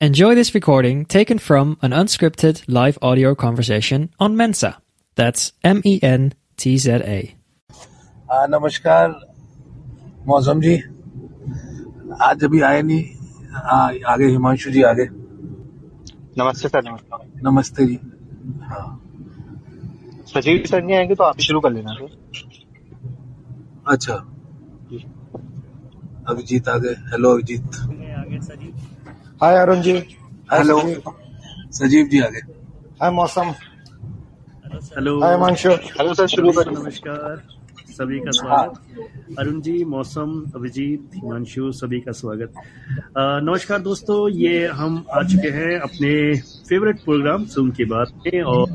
Enjoy this recording taken from an unscripted live audio conversation on Mensa. That's M E N T Z A. हाँ नमस्कार मौसम जी। आज अभी आए नहीं। हाँ आगे हिमांशु जी आगे। नमस्ते सर नमस्कार नमस्ते जी। हाँ सचिव सर नहीं आएँगे तो आप ही शुरू कर लेना सर। अच्छा। अभिजीत आगे। Hello Abhijit. Hi Arun ji. Hello. Sajeev ji आगे। Hi Mausam. Hello. Hi Himanshu. Hello sir शुरू कर। नमस्कार सभी का स्वागत। अरुण जी मौसम अभिजीत हिमांशु सभी का स्वागत। नमस्कार दोस्तों ये हम आ चुके हैं अपने फेवरेट प्रोग्राम फ़िल्म की बात में और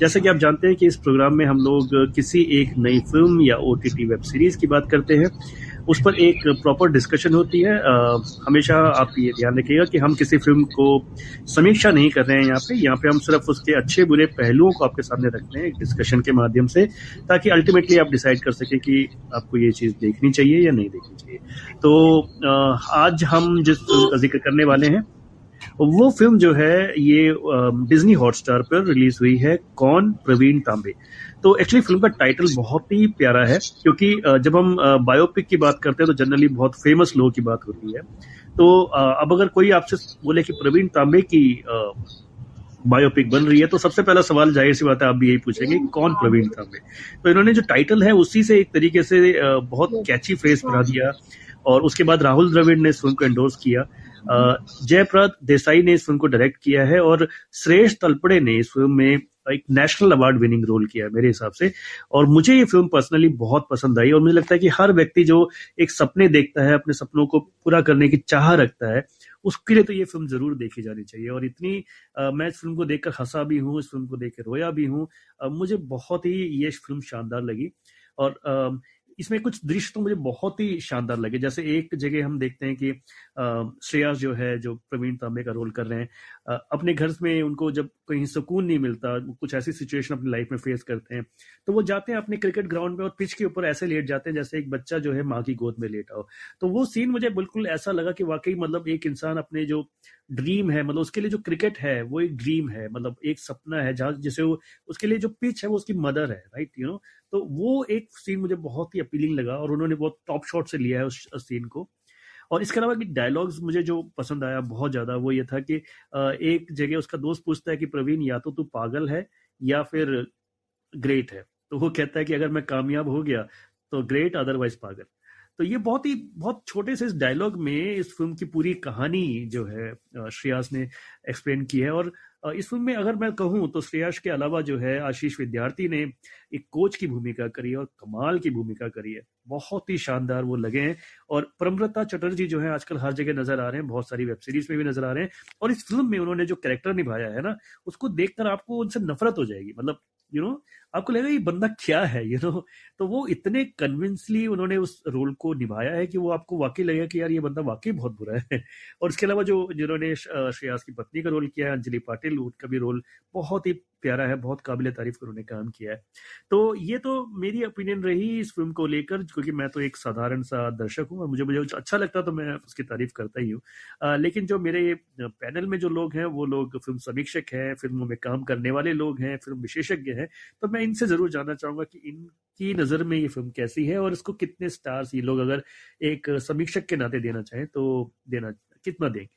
जैसे कि आप जानते हैं कि इस प्रोग्राम में हम लोग किसी एक नई फ़िल्म या ओटीटी वेब सीरीज़ की बात करते हैं। उस पर एक प्रॉपर डिस्कशन होती है। हमेशा आप ये ध्यान रखिएगा कि हम किसी फ़िल्म को समीक्षा नहीं कर रहे हैं यहाँ पे। यहाँ पे हम सिर्फ़ उसके अच्छे बुरे पहलुओं को आपके सामने रखते हैं डिस्कशन के माध्यम से, ताकि अल्टीमेटली आप डिसाइड कर सकें कि आपको ये चीज़ देखनी चाहिए या नहीं देखनी चाहिए। तो आज हम जिस फ़िल्म का ज़िक्र करने वाले हैं, वो फ़िल्म जो है ये डिज्नी हॉटस्टार पर रिलीज़ हुई है कौन? प्रवीण तांबे। तो एक्चुअली फ़िल्म का टाइटल बहुत ही प्यारा है, क्योंकि जब हम बायोपिक की बात करते हैं तो जनरली बहुत फ़ेमस लोगों की बात होती है। तो अब अगर कोई आपसे बोले कि प्रवीण तांबे की बायोपिक बन रही है तो सबसे पहला सवाल ज़ाहिर सी बात है, आप भी यही पूछेंगे कौन प्रवीण तांबे? तो इन्होंने जो टाइटल है, उसी से एक तरीके से बहुत कैची फ्रेज बना दिया, और उसके बाद राहुल द्रविड़ ने इस फ़िल्म को एंडोर्स किया। जयप्रद देसाई ने इस फ़िल्म को डायरेक्ट किया है, और श्रेष्ठ तलपड़े ने इस फ़िल्म में एक नेशनल अवार्ड विनिंग रोल किया है मेरे हिसाब से। और मुझे ये फ़िल्म पर्सनली बहुत पसंद आई और मुझे लगता है कि हर व्यक्ति जो एक सपने देखता है अपने सपनों को पूरा करने की चाह रखता है उसके लिए तो ये फ़िल्म ज़रूर देखी जानी चाहिए। और इतनी अ, मैं इस फ़िल्म को देखकर हंसा भी हूँ इस फ़िल्म को देख रोया भी हूँ मुझे बहुत ही ये फ़िल्म शानदार लगी। और अ, इसमें कुछ दृश्य तो मुझे बहुत ही शानदार लगे। जैसे एक जगह हम देखते हैं कि श्रेयस जो है जो प्रवीण तांबे का रोल कर रहे हैं अपने घर में उनको जब कहीं सुकून नहीं मिलता, कुछ ऐसी सिचुएशन अपनी लाइफ में फेस करते हैं तो वो जाते हैं अपने क्रिकेट ग्राउंड में और पिच के ऊपर ऐसे लेट जाते हैं जैसे एक बच्चा जो है माँ की गोद में लेटा हो। तो वो सीन मुझे बिल्कुल ऐसा लगा कि वाकई मतलब एक इंसान अपने जो ड्रीम है मतलब उसके लिए जो क्रिकेट है, वो एक ड्रीम है मतलब एक सपना है, जहाँ जिसे वो, उसके लिए जो पिच है वो उसकी मदर है राइट यू नो तो वो एक सीन मुझे बहुत ही अपीलिंग लगा और उन्होंने बहुत टॉप शॉट से लिया है उस सीन को। और इसके अलावा कि डायलॉग्स मुझे जो पसंद आया बहुत ज़्यादा वो ये था कि एक जगह उसका दोस्त पूछता है कि, प्रवीण, या तो तू पागल है या फिर ग्रेट है। तो वो कहता है कि, अगर मैं कामयाब हो गया तो ग्रेट अदरवाइज़ पागल. तो ये बहुत ही, बहुत छोटे से इस डायलॉग में इस फ़िल्म की पूरी कहानी जो है श्रेयास ने एक्सप्लेन की है और इस फ़िल्म में अगर मैं कहूँ तो श्रेयास के अलावा जो है आशीष विद्यार्थी ने एक कोच की भूमिका करी है और कमाल की भूमिका करी है। बहुत ही शानदार वो लगे हैं और परमृता चटर्जी जो है आजकल हर जगह नज़र आ रहे हैं, बहुत सारी वेब सीरीज़ में भी नज़र आ रहे हैं और इस फ़िल्म में उन्होंने जो कैरेक्टर निभाया है ना, उसको देखकर आपको उनसे नफरत हो जाएगी। मतलब यू नो आपको लगेगा, ये बंदा क्या है? यू नो तो वो इतने कन्विंसली उन्होंने उस रोल को निभाया है कि वो आपको वाकई लगेगा कि यार, ये बंदा वाकई बहुत बुरा है। और इसके अलावा जो, जिन्होंने श्रेयास की पत्नी का रोल किया है, अंजलि पाटिल, उनका भी रोल बहुत ही प्यारा है, बहुत काबिल तारीफ़ कर उन्होंने काम किया है। तो ये तो मेरी ओपिनियन रही इस फ़िल्म को लेकर, क्योंकि मैं तो एक साधारण सा दर्शक हूँ और मुझे मुझे अच्छा लगता तो मैं उसकी तारीफ़ करता ही हूँ। लेकिन जो मेरे पैनल में जो लोग हैं, वो लोग फ़िल्म समीक्षक हैं, फ़िल्मों में काम करने वाले लोग हैं, फ़िल्म विशेषज्ञ हैं तो मैं इनसे ज़रूर जानना चाहूँगा कि इनकी नज़र में ये फ़िल्म कैसी है और इसको कितने स्टार्स ये लोग अगर एक समीक्षक के नाते देना चाहें तो देना, कितना देंगे?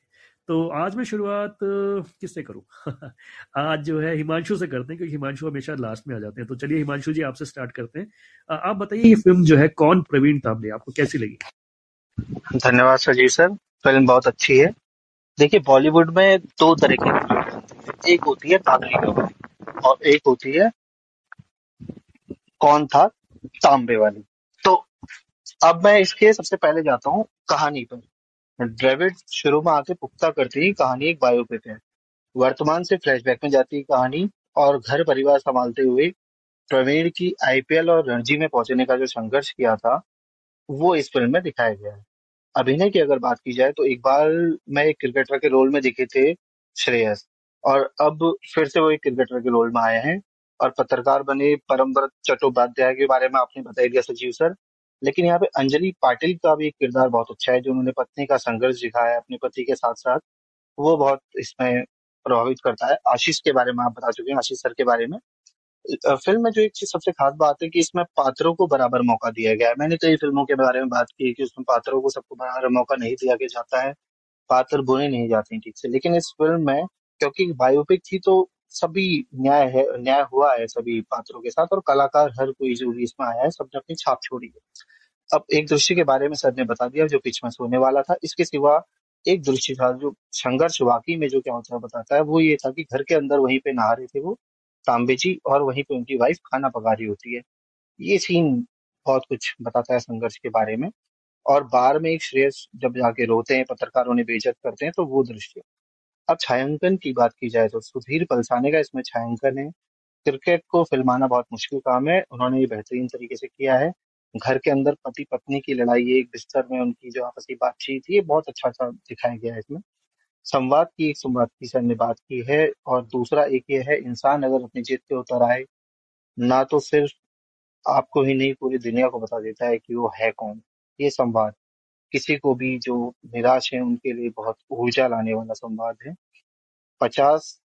तो आज मैं शुरुआत, किससे करूँ? आज जो है हिमांशु से करते हैं क्योंकि हिमांशु हमेशा लास्ट में आ जाते हैं। तो चलिए हिमांशु जी आपसे स्टार्ट करते हैं। आप बताइए ये फ़िल्म जो है कौन प्रवीण तांबे? आपको कैसी लगी? धन्यवाद सजीव सर। फ़िल्म बहुत अच्छी है। देखिए बॉलीवुड में दो तरह की एक होती है वाली और एक होती है कौन था? तांबे वाली। तो अब मैं इसके सबसे पहले जाता हूँ कहानी पर ड्रेविड शुरू में आके पुख्ता करती ही कहानी एक बायोपिक है। वर्तमान से फ्लैशबैक में जाती है कहानी और घर परिवार संभालते हुए प्रवीण की आईपीएल और रणजी में पहुँचने का जो संघर्ष किया था, वो इस फ़िल्म में दिखाया गया है। अभिनय की अगर बात की जाए तो एक बार मैं एक क्रिकेटर के रोल में दिखे थे श्रेयस और अब फिर से वो एक क्रिकेटर के रोल में आए हैं। और पत्रकार बने परमव्रत चट्टोपाध्याय के बारे में आपने बताई दिया सचिव सर। लेकिन यहाँ पे अंजलि पाटिल का भी किरदार बहुत अच्छा है, जो उन्होंने पत्नी का संघर्ष दिखाया है अपने पति के साथ साथ वो बहुत इसमें प्रभावित करता है। आशीष के बारे में आप बता चुके हैं, आशीष सर के बारे में। फ़िल्म में जो एक चीज़ सबसे खास बात है कि इसमें पात्रों को बराबर मौका दिया गया है। मैंने कई फ़िल्मों के बारे में बात की कि उसमें पात्रों को सबको बराबर मौका नहीं दिया गया जाता है। पात्र बुने नहीं जाते हैं ठीक से। लेकिन इस फ़िल्म में, क्योंकि बायोपिक थी तो सभी न्याय है, न्याय हुआ है सभी पात्रों के साथ और कलाकार हर कोई जो भी इसमें आया है, सबने अपनी छाप छोड़ी है। अब एक दृश्य के बारे में सर ने बता दिया, जो पिच में सोने वाला था, इसके सिवा एक दृश्य था, जो संघर्ष वाकई में जो क्या होता है बताता है, वो ये था कि घर के अंदर वहीं पे नहा रहे थे वो तांबे जी और वहीं पे उनकी वाइफ खाना पका रही होती है। ये सीन बहुत कुछ बताता है संघर्ष के बारे में और बार में एक श्रेयस जब जाके रोते हैं, पत्रकारों ने बेइज्जत करते हैं तो वो दृश्य। अब छायांकन की बात की जाए तो सुधीर पलसाने का इसमें छायांकन है। क्रिकेट को फिल्माना बहुत मुश्किल काम है। उन्होंने ये बेहतरीन तरीके से किया है। घर के अंदर पति पत्नी की लड़ाई, एक बिस्तर में उनकी जो आपसी बातचीत, ये बहुत अच्छा सा दिखाया गया है इसमें। संवाद की, एक संवाद की सर ने बात की है। और दूसरा एक ये है, इंसान अगर अपनी जिद पे उतर आए, ना तो सिर्फ़ आपको ही नहीं, पूरी दुनिया को बता देता है कि वो है कौन। ये संवाद। किसी को भी जो निराश है, उनके लिए बहुत ऊर्जा लाने वाला संवाद है। पचास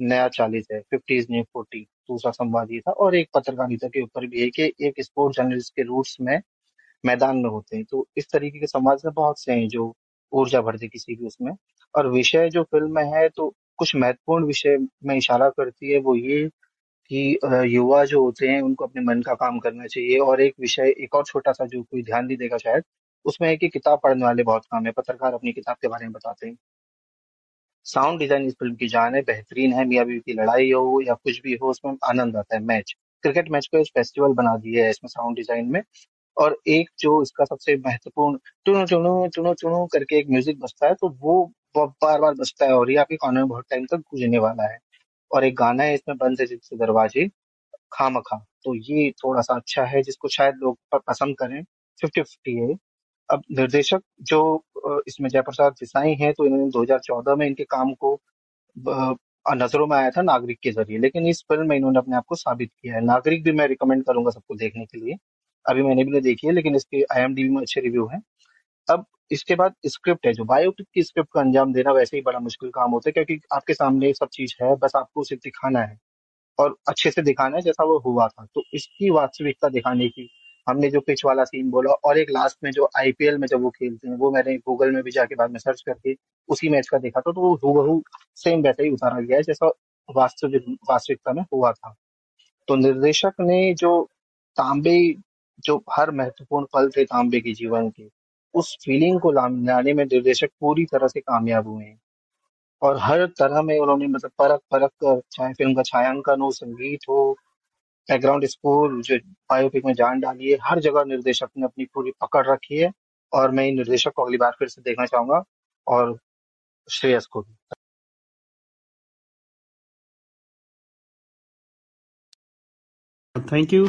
नया चालीस है फिफ्टी इज़ न्यू फोर्टी दूसरा संवाद ये था। और एक पत्रकारिता के ऊपर भी है कि एक स्पोर्ट्स जर्नलिस्ट के रूट्स में मैदान में होते हैं। तो इस तरीके के संवाद में बहुत से हैं जो ऊर्जा भर दे किसी भी उसमें। और विषय जो फ़िल्म में है तो कुछ महत्वपूर्ण विषय में इशारा करती है वो ये कि युवा जो होते हैं, उनको अपने मन का काम करना चाहिए। और एक विषय, एक और छोटा सा जो कोई ध्यान नहीं देगा शायद उसमें है कि किताब पढ़ने वाले बहुत काम है, पत्रकार अपनी किताब के बारे में बताते हैं। साउंड डिज़ाइन इस फ़िल्म की जान है, बेहतरीन है, मियाँ बीवी की लड़ाई हो या कुछ भी हो, उसमें आनंद आता है मैच क्रिकेट मैच को फेस्टिवल बना दिया है इसमें साउंड डिज़ाइन में। और एक जो इसका सबसे महत्वपूर्ण टुनो टुनो टुनो टुनो करके एक म्यूज़िक बजता है तो वो बार बार बजता है और ये आपके कानों में बहुत टाइम तक गूंजने वाला है। और एक गाना है, इसमें बंद जिससे दरवाजे खाम खा तो ये थोड़ा सा अच्छा है, जिसको शायद लोग पसंद करें। फिफ्टी फिफ्टी है। अब निर्देशक जो इसमें जयप्रसाद देसाई हैं तो इन्होंने 2014 में इनके काम को नज़रों में आया था नागरिक के ज़रिए, लेकिन इस फ़िल्म में इन्होंने अपने आप को साबित किया है। नागरिक भी मैं रिकमेंड करूँगा सबको देखने के लिए। अभी मैंने भी नहीं देखी है, लेकिन इसके आई में अच्छे रिव्यू हैं। अब इसके बाद स्क्रिप्ट है, जो बायोपिक की स्क्रिप्ट का अंजाम देना वैसे ही बड़ा मुश्किल काम होता है, क्योंकि आपके सामने सब चीज़ है, बस आपको सिर्फ़ दिखाना है, और अच्छे से दिखाना है, जैसा वो हुआ था। तो इसकी वास्तविकता दिखाने की हमने जो पिच वाला सीन बोला और एक लास्ट में जो आईपीएल में जब वो खेलते हैं, वो मैंने गूगल में भी जाके बाद में सर्च करके उसी मैच का देखा था तो वो हूबहू सेम वैसे ही उतारा गया है जैसा वास्तविक वास्तविकता में हुआ था। तो निर्देशक ने जो तांबे, जो हर महत्वपूर्ण पल थे तांबे के जीवन के, उस फीलिंग को लाने में निर्देशक पूरी तरह से कामयाब हुए हैं। और हर तरह में उन्होंने मतलब परख परख कर, चाहे फ़िल्म का छायांकन हो, संगीत हो बैकग्राउंड स्कोर जो बायोपिक में जान डाली है हर जगह निर्देशक ने अपनी पूरी पकड़ रखी है और मैं निर्देशक को अगली बार फिर से देखना चाहूँगा और श्रेयस को भी। You.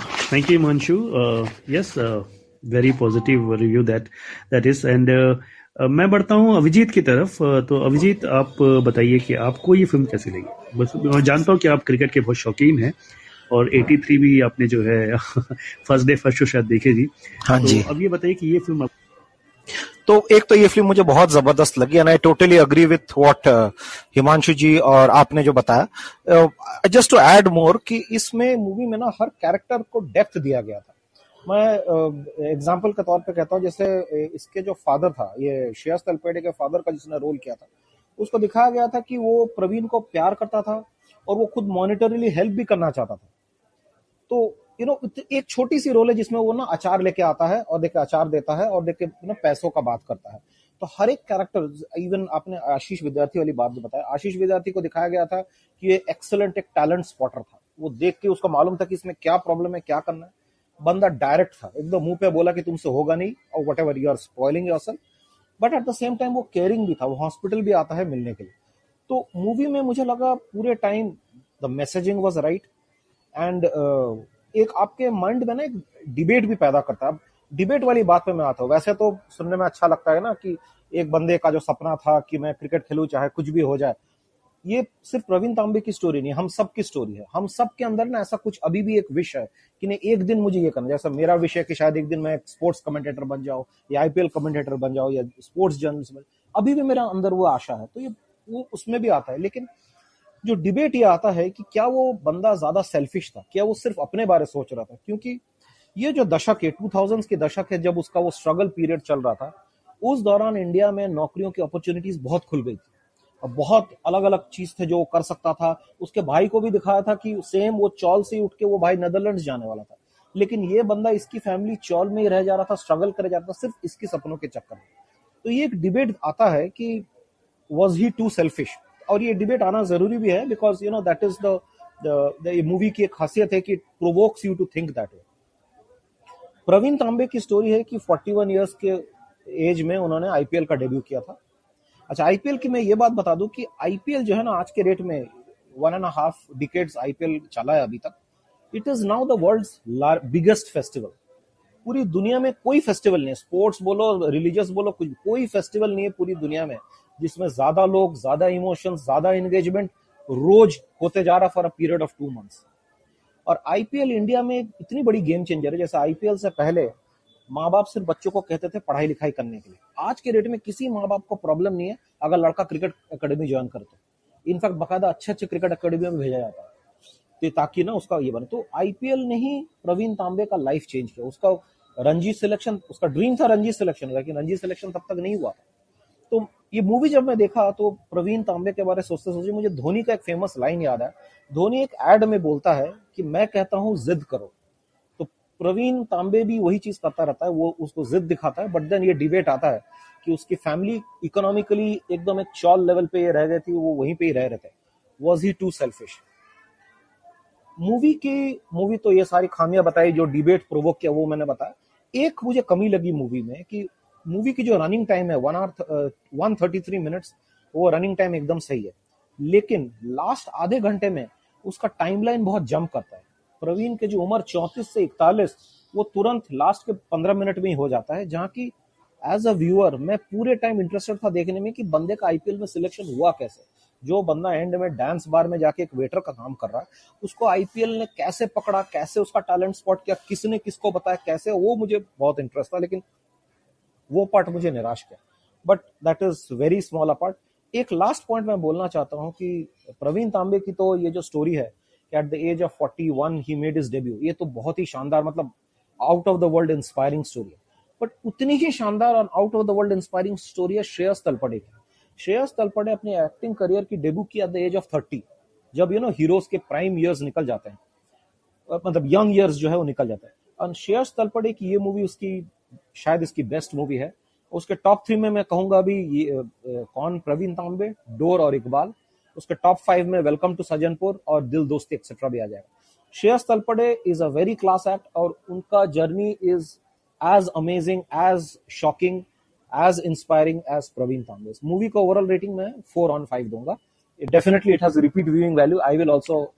Manshu uh, yes uh, very positive review that that is. And uh, मैं बढ़ता हूँ अभिजीत की तरफ़। तो अभिजीत आप बताइए कि आपको ये फ़िल्म कैसी लगी? बस मैं जानता हूँ कि आप क्रिकेट के बहुत शौकीन हैं। और 83 भी आपने जो है फ़र्स्ट डे फ़र्स्ट शो शायद देखे थी हाँ तो जी। अब ये बताइए कि ये फ़िल्म आप... तो एक तो ये फ़िल्म मुझे बहुत ज़बरदस्त लगी and I totally agree with what Himanshu ji और आपने जो बताया। जस्ट टू ऐड मोर कि इसमें मूवी में ना हर कैरेक्टर को डेप्थ दिया गया था। मैं एग्ज़ाम्पल uh, के तौर पे कहता हूँ जैसे इसके जो फादर था ये श्रेयस तलपेड़े के फादर का जिसने रोल किया था उसको दिखाया गया था कि वो प्रवीण को प्यार करता था और वो खुद मॉनिटरीली हेल्प भी करना चाहता था। तो यू नो एक छोटी सी रोल है जिसमें वो ना अचार लेके आता है और देखे अचार देता है और देखे यू नो पैसों का बात करता है। तो हर एक कैरेक्टर इवन आपने आशीष विद्यार्थी वाली बात बताया आशीष विद्यार्थी को दिखाया गया था कि ये एक्सलेंट एक टैलेंट स्पॉटर था। वो देख के उसको मालूम था कि इसमें क्या प्रॉब्लम है, क्या करना है। बंदा डायरेक्ट था। एकदम मुँह पे बोला कि तुमसे होगा नहीं और whatever you are spoiling your but at the same time वो केयरिंग भी था। वो हॉस्पिटल भी आता है मिलने के लिए। तो मूवी में मुझे लगा पूरे time the messaging was right and एक आपके माइंड में ना एक डिबेट भी पैदा करता है। डिबेट वाली बात पे मैं आता हूँ। वैसे तो सुनने में अच्छा लगता है ना कि एक बंदे का जो सपना था कि मैं क्रिकेट खेलूं, चाहे कुछ भी हो जाए। ये सिर्फ़ प्रवीण तांबे की स्टोरी नहीं, हम सब की स्टोरी है। हम सब के अंदर ना ऐसा कुछ अभी भी एक विश है कि नहीं, एक दिन मुझे ये करना जैसा मेरा विश है कि शायद एक दिन मैं स्पोर्ट्स कमेंटेटर बन जाऊँ, या आईपीएल कमेंटेटर बन जाऊँ, या स्पोर्ट्स जर्नलिस्ट बन अभी भी मेरा अंदर वो आशा है। तो ये वो उसमें भी आता है। लेकिन जो डिबेट ये आता है कि क्या वो बंदा ज़्यादा सेल्फिश था? क्या वो सिर्फ़ अपने बारे सोच रहा था? क्योंकि ये जो दशक है टू थाउज़ेंड के दशक है, जब उसका वो स्ट्रगल पीरियड चल रहा था, उस दौरान इंडिया में नौकरियों की अपॉर्चुनिटीज़ बहुत खुल गई थी। और बहुत अलग अलग चीज़ थे जो वो कर सकता था। उसके भाई को भी दिखाया था कि सेम वो चौल से उठ के वो भाई नेदरलैंड जाने वाला था। लेकिन ये बंदा इसकी फैमिली चौल में ही रह जा रहा था स्ट्रगल करे जा रहा था, सिर्फ़ इसके सपनों के चक्कर में। तो ये एक डिबेट आता है कि वॉज़ ही टू सेल्फिश और ये डिबेट आना ज़रूरी भी है because you know that is the movie की एक खासियत है कि provokes you to think that Praveen Tambe की स्टोरी है कि 41 इयर्स के एज में उन्होंने आईपीएल का डेब्यू किया था। अच्छा आईपीएल की मैं ये बात बता दूँ कि आईपीएल जो है ना, आज के रेट में one and half decades IPL चला है अभी तक। It is now the world biggest festival पूरी दुनिया में कोई फेस्टिवल नहीं है। स्पोर्ट्स बोलो रिलीजियस बोलो कुछ कोई फेस्टिवल नहीं है पूरी दुनिया में। जिसमें ज़्यादा लोग, ज़्यादा इमोशंस ज़्यादा एंगेजमेंट रोज होते जा रहा for a period of two months और आईपीएल इंडिया में इतनी बड़ी गेम चेंजर है, जैसे आईपीएल से पहले माँ बाप सिर्फ़ बच्चों को कहते थे पढ़ाई लिखाई करने के लिए। आज के डेट में किसी माँ बाप को प्रॉब्लम नहीं है अगर लड़का क्रिकेट अकेडमी ज्वाइन करे तो। इनफैक्ट बकायदा अच्छे अच्छे क्रिकेट अकेडमी में भेजा जाता है। तो ताकि ना उसका ये बने। तो आईपीएल ने ही प्रवीण तांबे का लाइफ चेंज किया। उसका रणजी सिलेक्शन उसका ड्रीम था रणजी सिलेक्शन लेकिन रणजी सिलेक्शन तब तक नहीं हुआ तो ये मूवी जब मैं देखा तो प्रवीण तांबे के बारे सोचते सोचते मुझे धोनी का एक फ़ेमस लाइन याद है। धोनी एक एड में बोलता है कि मैं कहता हूँ, जिद करो। तो प्रवीण तांबे भी वही चीज़ करता रहता है, वो उसको जिद दिखाता है बट देन ये डिबेट आता है कि उसकी फैमिली इकोनॉमिकली एकदम एक चॉल लेवल पे रह गए थी, वो वहीं पे ही रह रहे थे। Was he too selfish movie की मूवी तो ये सारी खामियाँ बताई, जो डिबेट प्रोवोक किया, वो मैंने बताया। एक मुझे कमी लगी मूवी में कि मूवी की जो रनिंग टाइम है one hour one thirty three minutes वो रनिंग टाइम एकदम सही है। लेकिन लास्ट आधे घंटे में उसका टाइमलाइन बहुत जंप करता है। प्रवीण के जो उम्र चौंतीस से इकतालीस, वो तुरंत लास्ट के पंद्रह मिनट में ही हो जाता है, जहाँ की एज अ व्यूअर मैं पूरे टाइम इंटरेस्टेड था देखने में कि बंदे का आईपीएल में सिलेक्शन हुआ कैसे। जो बंदा एंड में डांस बार में जाके एक वेटर का काम कर रहा है, उसको आईपीएल ने कैसे पकड़ा, कैसे उसका टैलेंट स्पॉट किया, किसने किसको बताया, कैसे, वो मुझे बहुत इंटरेस्ट था। लेकिन वो पार्ट मुझे निराश किया। But that is very small part एक लास्ट पॉइंट मैं बोलना चाहता हूँ कि प्रवीण तांबे की तो ये जो स्टोरी है, कि at the age of 41 he made is debut ये तो बहुत ही शानदार मतलब out of the world inspiring story है। बट उतनी ही शानदार और out of the world inspiring story है श्रेयस तलपड़े की। श्रेयस तलपड़े अपने एक्टिंग करियर की डेब्यू की at the age of thirty जब यू नो हीरोज के प्राइम ईयर्स निकल जाते हैं। मतलब यंग ईयर्स जो है वो निकल जाता है। और श्रेयस तलपड़े की ये मूवी उसकी शायद इसकी बेस्ट मूवी है। उसके टॉप थ्री में मैं कहूँगा अभी ये कौन? प्रवीण तांबे, डोर और इकबाल। उसके टॉप फाइव में वेलकम टू सजनपुर और दिल दोस्ती एक्सेट्रा भी आ जाएगा। Shreyas Talpade is a very class act और उनका journey is as amazing as shocking as inspiring as Praveen Tambe. Movie को ओवरऑल रेटिंग में फोर ऑन फाइव दूँगा। Definitely it has repeat viewing value I will also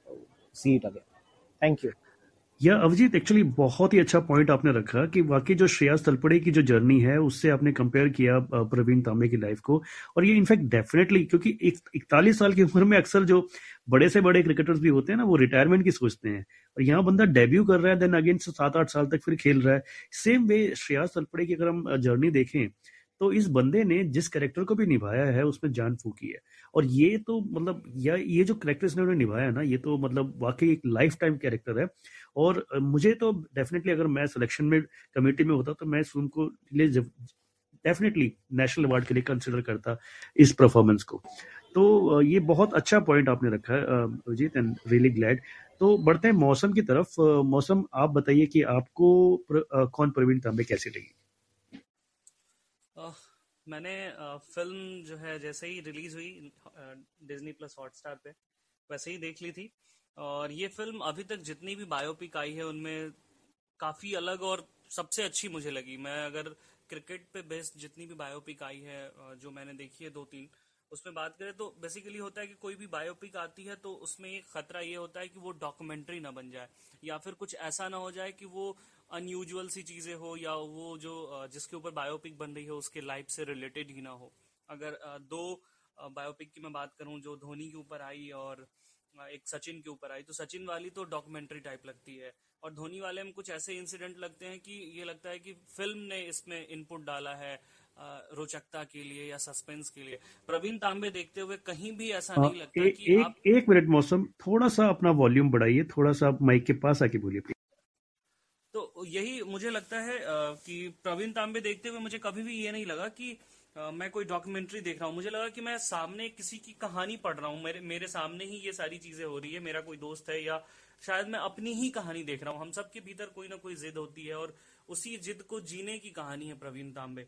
see it again thank you या Abhijit actually बहुत ही अच्छा point आपने रखा कि वाकई जो श्रेयास तलपड़े की जो जर्नी है, उससे आपने कंपेयर किया प्रवीण तांबे की लाइफ को। और ये इनफैक्ट डेफिनेटली क्योंकि इकतालीस साल की उम्र में अक्सर जो बड़े से बड़े क्रिकेटर्स भी होते हैं ना, वो रिटायरमेंट की सोचते हैं। और यहाँ बंदा डेब्यू कर रहा है देन अगेन सात आठ साल तक फिर खेल रहा है। सेम वे श्रेयास तलपड़े की अगर हम जर्नी देखें तो इस बंदे ने जिस कैरेक्टर को भी निभाया है, उसमें जान फूकी है। और ये तो मतलब या ये जो कैरेक्टर इसने निभाया ना, ये तो मतलब वाकई एक लाइफ टाइम कैरेक्टर है। और मुझे तो डेफिनेटली अगर मैं सिलेक्शन में कमेटी में होता तो मैं इस फ़िल्म को डेफिनेटली नेशनल अवार्ड के लिए कंसिडर करता इस परफॉर्मेंस को। तो ये बहुत अच्छा पॉइंट आपने रखा है अजीत एंड रियली ग्लैड तो बढ़ते हैं मौसम की तरफ़। मौसम, आप बताइए कि आपको कौन प्रवीण तांबे कैसे लगी? मैंने फ़िल्म जो है जैसे ही रिलीज़ हुई डिज्नी प्लस हॉटस्टार पे, वैसे ही देख ली थी। और ये फ़िल्म अभी तक जितनी भी बायोपिक आई है, उनमें काफ़ी अलग और सबसे अच्छी मुझे लगी। मैं अगर क्रिकेट पे बेस्ड जितनी भी बायोपिक आई है जो मैंने देखी है दो तीन उसमें बात करें तो बेसिकली होता है कि कोई भी बायोपिक आती है तो उसमें एक खतरा ये होता है कि वो डॉक्यूमेंट्री ना बन जाए, या फिर कुछ ऐसा ना हो जाए कि वो अनयूजुअल सी चीज़ें हो या वो जो जिसके ऊपर बायोपिक बन रही है उसके लाइफ से रिलेटेड ही ना हो। अगर दो बायोपिक की मैं बात करूँ जो धोनी के ऊपर आई और एक सचिन के ऊपर आई तो सचिन वाली तो डॉक्यूमेंट्री टाइप लगती है। और धोनी वाले में कुछ ऐसे इंसिडेंट लगते हैं कि ये लगता है कि फ़िल्म ने इसमें इनपुट डाला है रोचकता के लिए या सस्पेंस के लिए। प्रवीण तांबे देखते हुए कहीं भी ऐसा आ, नहीं लगता ए, कि एक आप एक मिनट मौसम थोड़ा सा अपना वॉल्यूम बढ़ाइए थोड़ा सा माइक के पास आके बोलिए तो यही मुझे लगता है कि प्रवीण तांबे देखते हुए मुझे कभी भी ये नहीं लगा कि मैं कोई डॉक्यूमेंट्री देख रहा हूँ। मुझे लगा कि मैं सामने किसी की कहानी पढ़ रहा हूँ। मेरे मेरे सामने ही ये सारी चीज़ें हो रही है। मेरा कोई दोस्त है या शायद मैं अपनी ही कहानी देख रहा हूँ। हम सबके भीतर कोई ना कोई जिद होती है और उसी जिद को जीने की कहानी है प्रवीण तांबे।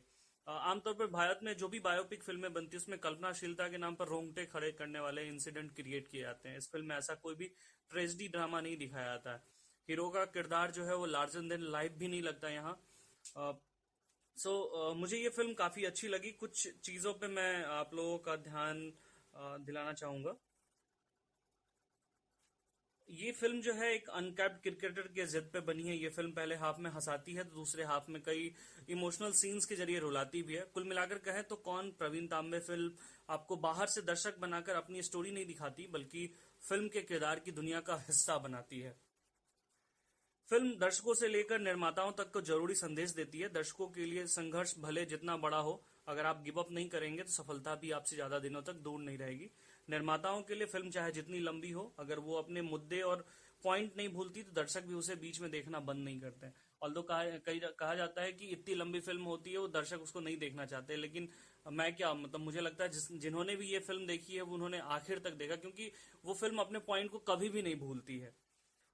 आमतौर पर भारत में जो भी बायोपिक फ़िल्में बनती है उसमें कल्पनाशीलता के नाम पर रोंगटे खड़े करने वाले इंसिडेंट क्रिएट किए जाते हैं। इस फ़िल्म में ऐसा कोई भी ट्रेजिडी ड्रामा नहीं दिखाया जाता है। हीरो का किरदार जो है वो लार्जर देन लाइफ भी नहीं लगता यहाँ। सो मुझे ये फ़िल्म काफ़ी अच्छी लगी। कुछ चीज़ों पे मैं आप लोगों का ध्यान अ, दिलाना चाहूँगा। ये फ़िल्म जो है एक अनकैप्ड क्रिकेटर के जिद पे बनी है। ये फ़िल्म पहले हाफ़ में हंसाती है तो दूसरे हाफ़ में कई इमोशनल सीन्स के ज़रिए रुलाती भी है। कुल मिलाकर कहें तो कौन प्रवीण तांबे फ़िल्म आपको बाहर से दर्शक बनाकर अपनी स्टोरी नहीं दिखाती, बल्कि फ़िल्म के किरदार की दुनिया का हिस्सा बनाती है। फ़िल्म दर्शकों से लेकर निर्माताओं तक को ज़रूरी संदेश देती है। दर्शकों के लिए संघर्ष भले जितना बड़ा हो, अगर आप गिव अप नहीं करेंगे तो सफलता भी आपसे ज़्यादा दिनों तक दूर नहीं रहेगी। निर्माताओं के लिए फ़िल्म चाहे जितनी लंबी हो अगर वो अपने मुद्दे और पॉइंट नहीं भूलती तो दर्शक भी उसे बीच में देखना बंद नहीं करते ऑल्दो कहा, कही- कहा जाता है कि इतनी लंबी फ़िल्म होती है वो दर्शक उसको नहीं देखना चाहते लेकिन मैं क्या मतलब मुझे लगता है जिस जिन्होंने भी ये फ़िल्म देखी है वो उन्होंने आखिर तक देखा क्योंकि वो फ़िल्म अपने पॉइंट को कभी भी नहीं भूलती है।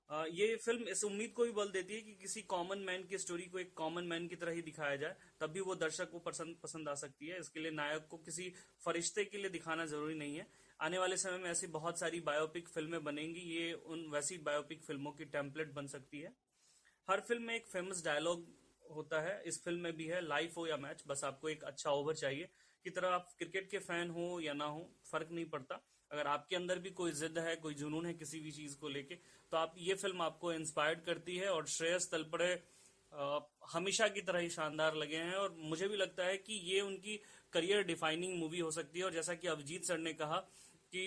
अ, ये फ़िल्म इस उम्मीद को भी बल देती है कि किसी कॉमन मैन की स्टोरी को एक कॉमन मैन की तरह ही दिखाया जाए तब भी वो दर्शक को पसंद पसंद आ सकती है। इसके लिए नायक को किसी फरिश्ते के लिए दिखाना ज़रूरी नहीं है। आने वाले समय में ऐसी बहुत सारी बायोपिक फ़िल्में बनेंगी। ये उन वैसी बायोपिक फ़िल्मों की टेम्पलेट बन सकती है। हर फ़िल्म में एक फ़ेमस डायलॉग होता है। इस फ़िल्म में भी है लाइफ हो या मैच बस आपको एक अच्छा ओवर चाहिए। की तरह आप क्रिकेट के फ़ैन हो या ना हो, फ़र्क नहीं पड़ता। अगर आपके अंदर भी कोई जिद है, कोई जुनून है किसी भी चीज़ को लेके तो आप, ये फ़िल्म आपको इंस्पायर्ड करती है और श्रेयस तलपड़े हमेशा की तरह ही शानदार लगे हैं। और मुझे भी लगता है कि ये उनकी करियर डिफाइनिंग मूवी हो सकती है। और जैसा कि अभिजीत सर ने कहा कि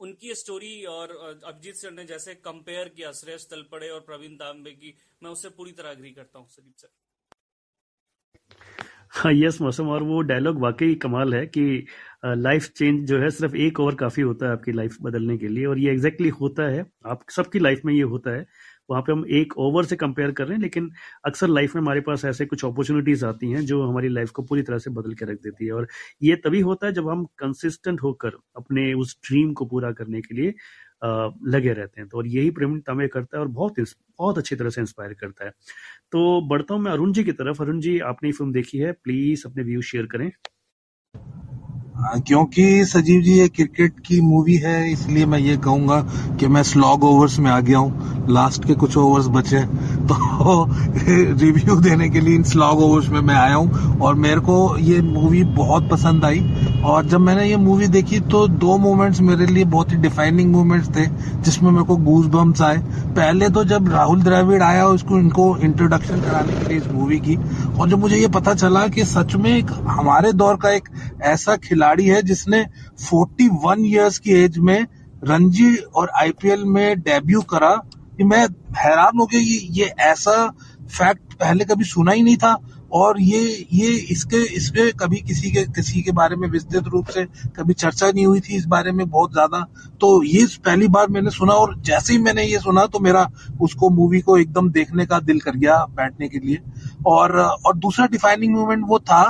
उनकी स्टोरी और अभिजीत सर ने जैसे कंपेयर किया, श्रेयस तलपड़े और प्रवीण तांबे की, मैं उससे पूरी तरह अग्री करता हूँ, संदीप सर। हाँ यस मौसम, और वो डायलॉग वाकई कमाल है कि लाइफ चेंज जो है सिर्फ़ एक ओवर काफ़ी होता है आपकी लाइफ बदलने के लिए, और ये एग्जैक्टली exactly होता है। आप, सबकी लाइफ में ये होता है वहाँ पे हम एक ओवर से कंपेयर कर रहे हैं, लेकिन अक्सर लाइफ में हमारे पास ऐसे कुछ अपॉर्चुनिटीज़ आती हैं जो हमारी लाइफ को पूरी तरह से बदल के रख देती है। और ये तभी होता है जब हम कंसिस्टेंट होकर अपने उस ड्रीम को पूरा करने के लिए लगे रहते हैं। तो और यही प्रेम तमें करता है और बहुत बहुत अच्छी तरह से इंस्पायर करता है। तो बढ़ता हूँ मैं अरुण जी की तरफ़। अरुण जी, आपने फ़िल्म देखी है प्लीज़ अपने व्यू शेयर करें। क्योंकि सजीव जी, ये क्रिकेट की मूवी है, इसलिए मैं ये कहूँगा कि मैं स्लॉग ओवर्स में आ गया हूँ। लास्ट के कुछ ओवर्स बचे। तो रिव्यू देने के लिए इन स्लॉग ओवर्स में मैं आया हूँ और मेरे को ये मूवी बहुत पसंद आई। और जब मैंने ये मूवी देखी तो दो मोमेंट्स मेरे लिए बहुत ही डिफाइनिंग मोमेंट्स थे, जिसमें मेरे को गूज बम्स आए। पहले तो जब राहुल द्रविड़ आया उसको इनको इंट्रोडक्शन कराने के लिए इस मूवी की, और जब मुझे ये पता चला कि सच में एक हमारे दौर का एक ऐसा खिलाड़ी है जिसने 41 इयर्स की एज में रणजी और आईपीएल में डेब्यू करा। कि मैं हैरान हो गया ये ये ऐसा फैक्ट पहले कभी सुना ही नहीं था। और ये ये इसके इसके कभी किसी के किसी के बारे में विस्तृत रूप से कभी चर्चा नहीं हुई थी इस बारे में बहुत ज़्यादा। तो ये पहली बार मैंने सुना और जैसे ही मैंने ये सुना तो मेरा उसको मूवी को एकदम देखने का दिल कर गया बैठने के लिए। और और दूसरा डिफाइनिंग मोमेंट वो था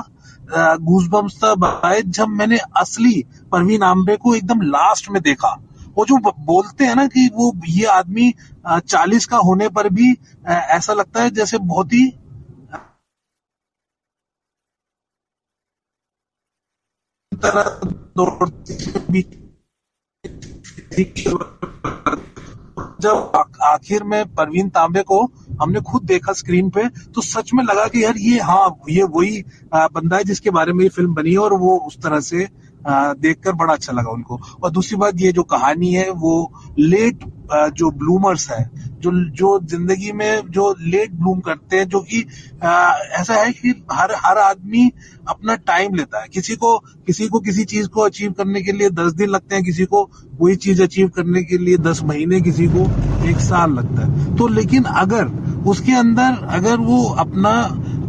गूजबम्स था। बाय जब मैंने असली परवीन आमरे को एकदम लास्ट में देखा, वो जो बोलते हैं ना कि वो ये आदमी चालीस का होने पर भी ऐसा लगता है जैसे बहुत ही तरह जब आखिर में परवीन तांबे को हमने खुद देखा स्क्रीन पे तो सच में लगा कि यार ये हाँ ये वही बंदा है जिसके बारे में ये फ़िल्म बनी है और वो उस तरह से देखकर बड़ा अच्छा लगा उनको। और दूसरी बात, ये जो कहानी है, वो लेट जो ब्लूमर्स है, जो जो ज़िंदगी में, जो लेट ब्लूम करते हैं, जो कि ऐसा है कि हर हर आदमी अपना टाइम लेता है। किसी को किसी को किसी चीज़ को अचीव करने के लिए दस दिन लगते हैं, किसी को वही चीज़ अचीव करने के लिए दस महीने, किसी को एक साल लगता है। तो लेकिन अगर उसके अंदर अगर वो अपना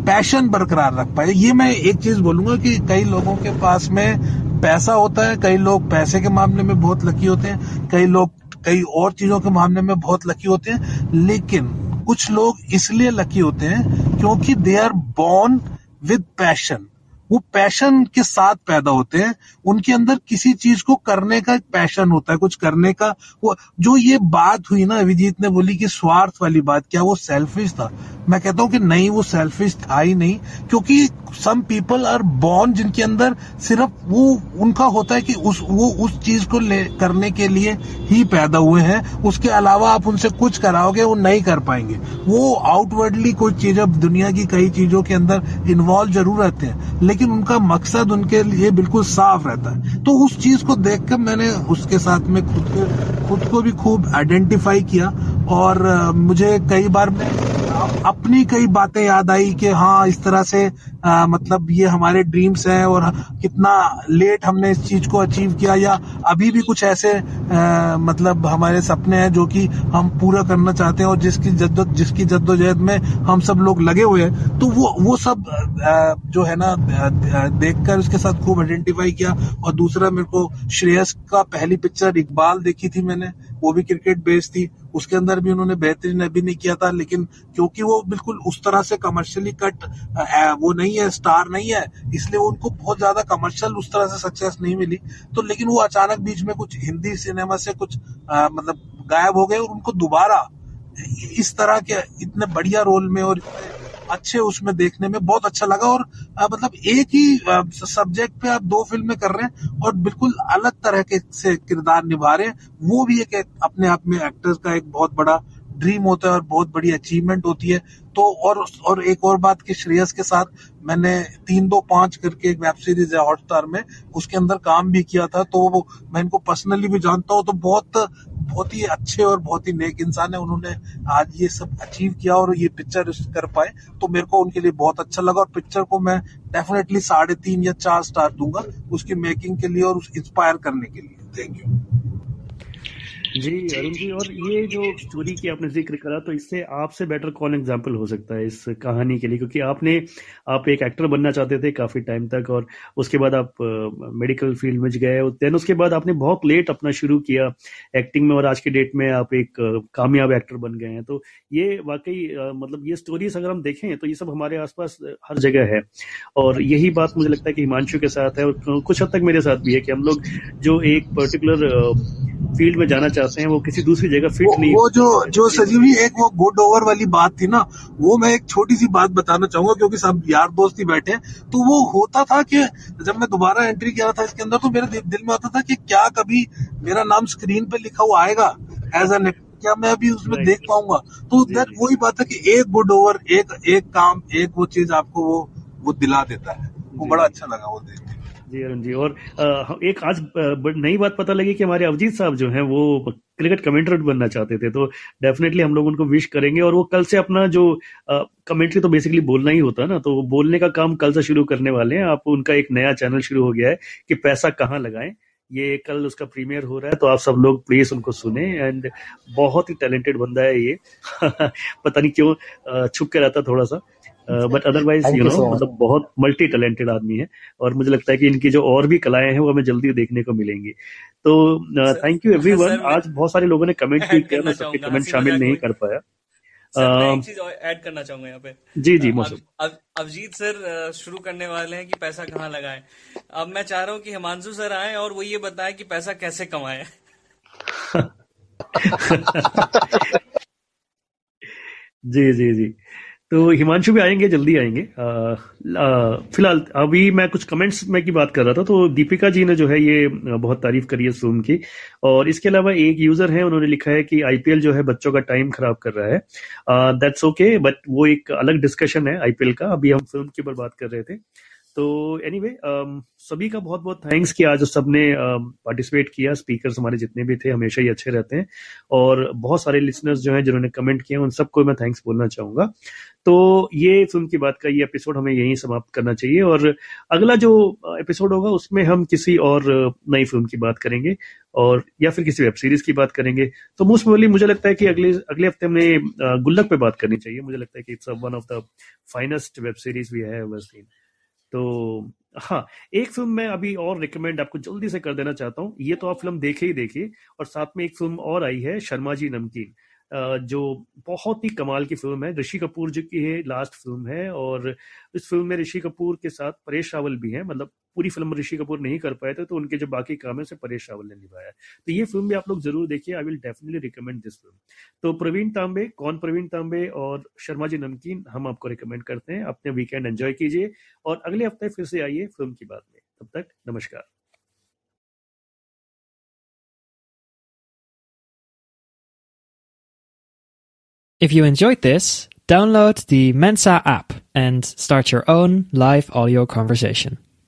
पैशन बरकरार रख पाए, ये मैं एक चीज़ बोलूँगा कि कई लोगों के पास में पैसा होता है, कई लोग पैसे के मामले में बहुत लकी होते हैं, कई लोग, कई और चीज़ों के मामले में बहुत लकी होते हैं, लेकिन कुछ लोग इसलिए लकी होते हैं क्योंकि they are born with passion वो पैशन के साथ पैदा होते हैं। उनके अंदर किसी चीज़ को करने का एक पैशन होता है, कुछ करने का। वो जो ये बात हुई ना, अभिजीत ने बोली कि स्वार्थ वाली बात, क्या वो सेल्फिश था? मैं कहता हूँ कि नहीं, वो सेल्फिश था ही नहीं, क्योंकि सम पीपल आर बॉर्न जिनके अंदर सिर्फ़ वो, उनका होता है कि उस वो उस चीज़ को ले, करने के लिए ही पैदा हुए हैं। उसके अलावा आप उनसे कुछ कराओगे, वो नहीं कर पाएँगे। वो आउटवर्डली कोई चीज़, अब दुनिया की कई चीज़ों के अंदर इन्वॉल्व ज़रूर रहते हैं। लेकिन उनका मकसद उनके लिए बिल्कुल साफ़ रहता है। तो उस चीज़ को देखकर मैंने उसके साथ में खुद को खुद को भी खूब आइडेंटिफाई किया और मुझे कई बार अपनी कई बातें याद आई कि हाँ इस तरह से आ, मतलब ये हमारे ड्रीम्स हैं और कितना लेट हमने इस चीज़ को अचीव किया या अभी भी कुछ ऐसे आ, मतलब हमारे सपने हैं जो कि हम पूरा करना चाहते हैं और जिसकी जद्दो जिसकी जद्दोजहद में हम सब लोग लगे हुए हैं। तो वो वो सब आ, जो है ना देखकर उसके साथ खूब आइडेंटिफाई किया। और दूसरा मेरे को श्रेयस का पहली पिक्चर इकबाल देखी थी मैंने वो भी क्रिकेट बेस्ड थी। उसके अंदर भी उन्होंने बेहतरीन अभिनय किया था लेकिन क्योंकि वो बिल्कुल उस तरह से कमर्शियली कट वो नहीं है स्टार नहीं है इसलिए उनको बहुत ज़्यादा कमर्शियल उस तरह से सक्सेस नहीं मिली। तो लेकिन वो अचानक बीच में कुछ हिंदी सिनेमा से कुछ आ, मतलब गायब हो गए और उनको दोबारा इस तरह के इतने बढ़िया रोल में और अच्छे उसमें देखने में बहुत अच्छा लगा और मतलब एक ही सब्जेक्ट पे आप दो फ़िल्में कर रहे हैं और बिल्कुल अलग तरह के से किरदार निभा रहे हैं। वो भी एक, अपने आप में एक्टर का एक बहुत बड़ा ड्रीम होता है और बहुत बड़ी अचीवमेंट होती है। तो और और एक और बात कि श्रेयस के साथ मैंने तीन दो पाँच करके एक वेब सीरीज़ है हॉटस्टार में, उसके अंदर काम भी किया था। तो मैं इनको पर्सनली भी जानता हूँ तो बहुत बहुत ही अच्छे और बहुत ही नेक इंसान है। उन्होंने आज ये सब अचीव किया और ये पिक्चर कर पाए। तो मेरे को उनके लिए बहुत अच्छा लगा और पिक्चर को मैं डेफिनेटली साढ़े तीन या चार स्टार दूँगा उसकी मेकिंग के लिए और उस इंस्पायर करने के लिए। थैंक यू जी अरुण जी और ये जो स्टोरी की आपने ज़िक्र करा तो इससे आपसे बेटर कौन एग्ज़ाम्पल हो सकता है इस कहानी के लिए? क्योंकि आपने आप एक एक्टर बनना चाहते थे काफ़ी टाइम तक और उसके बाद आप मेडिकल फ़ील्ड में गए देन उसके बाद आपने बहुत लेट अपना शुरू किया एक्टिंग में और आज के डेट में आप एक कामयाब एक्टर बन गए हैं। तो ये वाकई मतलब ये स्टोरीज अगर हम देखें तो ये सब हमारे आसपास हर जगह है। और यही बात मुझे लगता है कि हिमांशु के साथ है और कुछ हद तक मेरे साथ भी है कि हम लोग जो एक पर्टिकुलर फ़ील्ड में जाना चाहते हैं वो किसी दूसरी जगह फिट वो, नहीं वो जो जो संजीवनी एक वो गुड ओवर वाली बात थी ना वो मैं एक छोटी सी बात बताना चाहूँगा क्योंकि सब यार दोस्त ही बैठे तो वो होता था कि जब मैं दोबारा एंट्री किया था इसके अंदर तो मेरे दिल में आता था कि क्या कभी मेरा नाम स्क्रीन पे लिखा हुआ आएगा एज एन क्या मैं अभी उसमें देख पाऊँगा? तो दैट वही बात है कि एक गुड ओवर एक एक काम एक वो चीज़ आपको वो वो दिला देता है। वो बड़ा अच्छा लगा वो देख जी, अरुण जी। और एक आज नई बात पता लगी कि हमारे अवजीत साहब जो हैं, वो क्रिकेट कमेंटर बनना चाहते थे तो डेफिनेटली हम लोग उनको विश करेंगे। और वो कल से अपना जो कमेंट्री तो बेसिकली बोलना ही होता है ना तो बोलने का काम कल से शुरू करने वाले हैं। आप उनका एक नया चैनल शुरू हो गया है कि पैसा कहाँ लगाएँ। ये कल उसका प्रीमियर हो रहा है तो आप सब लोग प्लीज़ उनको सुने। एंड बहुत ही टैलेंटेड बंदा है ये। पता नहीं क्यों छुप के रहता थोड़ा सा। बट अदरवाइज़ यू नो मतलब बहुत मल्टी टैलेंटेड आदमी है और मुझे लगता है कि इनकी जो और भी कलाएँ हैं वो हमें जल्दी देखने को मिलेंगी। तो थैंक यू एवरीवन आज बहुत सारे लोगों ने कमेंट भी किया मैं सबके कमेंट शामिल नहीं कर पाया। ऐड करना चाहूँगा यहाँ पे। जी जी मौसम। अभिजीत सर शुरू करने वाले हैं कि पैसा कहाँ लगाएँ। अब मैं चाह रहा हूँ कि हिमांशु सर आए और वो ये बताएँ कि पैसा कैसे कमाए। जी जी जी। तो हिमांशु भी आएँगे, जल्दी आएँगे। फ़िलहाल अभी मैं कुछ कमेंट्स में की बात कर रहा था तो दीपिका जी ने जो है ये बहुत तारीफ़ करी है फ़िल्म की। और इसके अलावा एक यूज़र है, उन्होंने लिखा है कि आईपीएल जो है बच्चों का टाइम खराब कर रहा है। दैट्स ओके बट वो एक अलग डिस्कशन है आईपीएल का। अभी हम फ़िल्म के ऊपर बात कर रहे थे। तो एनीवे anyway, सभी का बहुत बहुत थैंक्स कि आज सबने पार्टिसिपेट किया। स्पीकर्स हमारे जितने भी थे हमेशा ही अच्छे रहते हैं। और बहुत सारे लिसनर्स जो हैं जिन्होंने कमेंट किया उन सबको मैं थैंक्स बोलना चाहूँगा। तो ये फ़िल्म की बात का ये एपिसोड हमें यहीं समाप्त करना चाहिए। और अगला जो एपिसोड होगा उसमें हम किसी और नई फ़िल्म की बात करेंगे। और या फिर किसी वेब सीरीज़ की बात करेंगे। तो मोस्ट मोस्टली मुझे लगता है कि अगले अगले हफ़्ते में गुल्लक पे बात करनी चाहिए। मुझे लगता है कि it's one of the finest web series we have seen तो हाँ एक फ़िल्म मैं अभी और रिकमेंड आपको जल्दी से कर देना चाहता हूँ। ये तो आप फ़िल्म देखे ही देखिए और साथ में एक फ़िल्म और आई है, शर्मा जी नमकीन। जो बहुत ही कमाल की फ़िल्म है। ऋषि कपूर जी की है लास्ट फ़िल्म है, और इस फ़िल्म में ऋषि कपूर के साथ परेश रावल भी हैं। मतलब पूरी फ़िल्म ऋषि कपूर नहीं कर पाए थे तो उनके जो बाकी काम है उसे परेश रावल ने निभाया। तो ये फ़िल्म भी आप लोग ज़रूर देखिए I will definitely recommend this film तो प्रवीण तांबे कौन प्रवीण तांबे और शर्मा जी नमकीन हम आपको रिकमेंड करते हैं। अपने वीकेंड एंजॉय कीजिए और अगले हफ़्ते फिर से आइए फ़िल्म की बात में। तब तक नमस्कार। If you enjoyed this, download the Mensa app and start your own live audio conversation.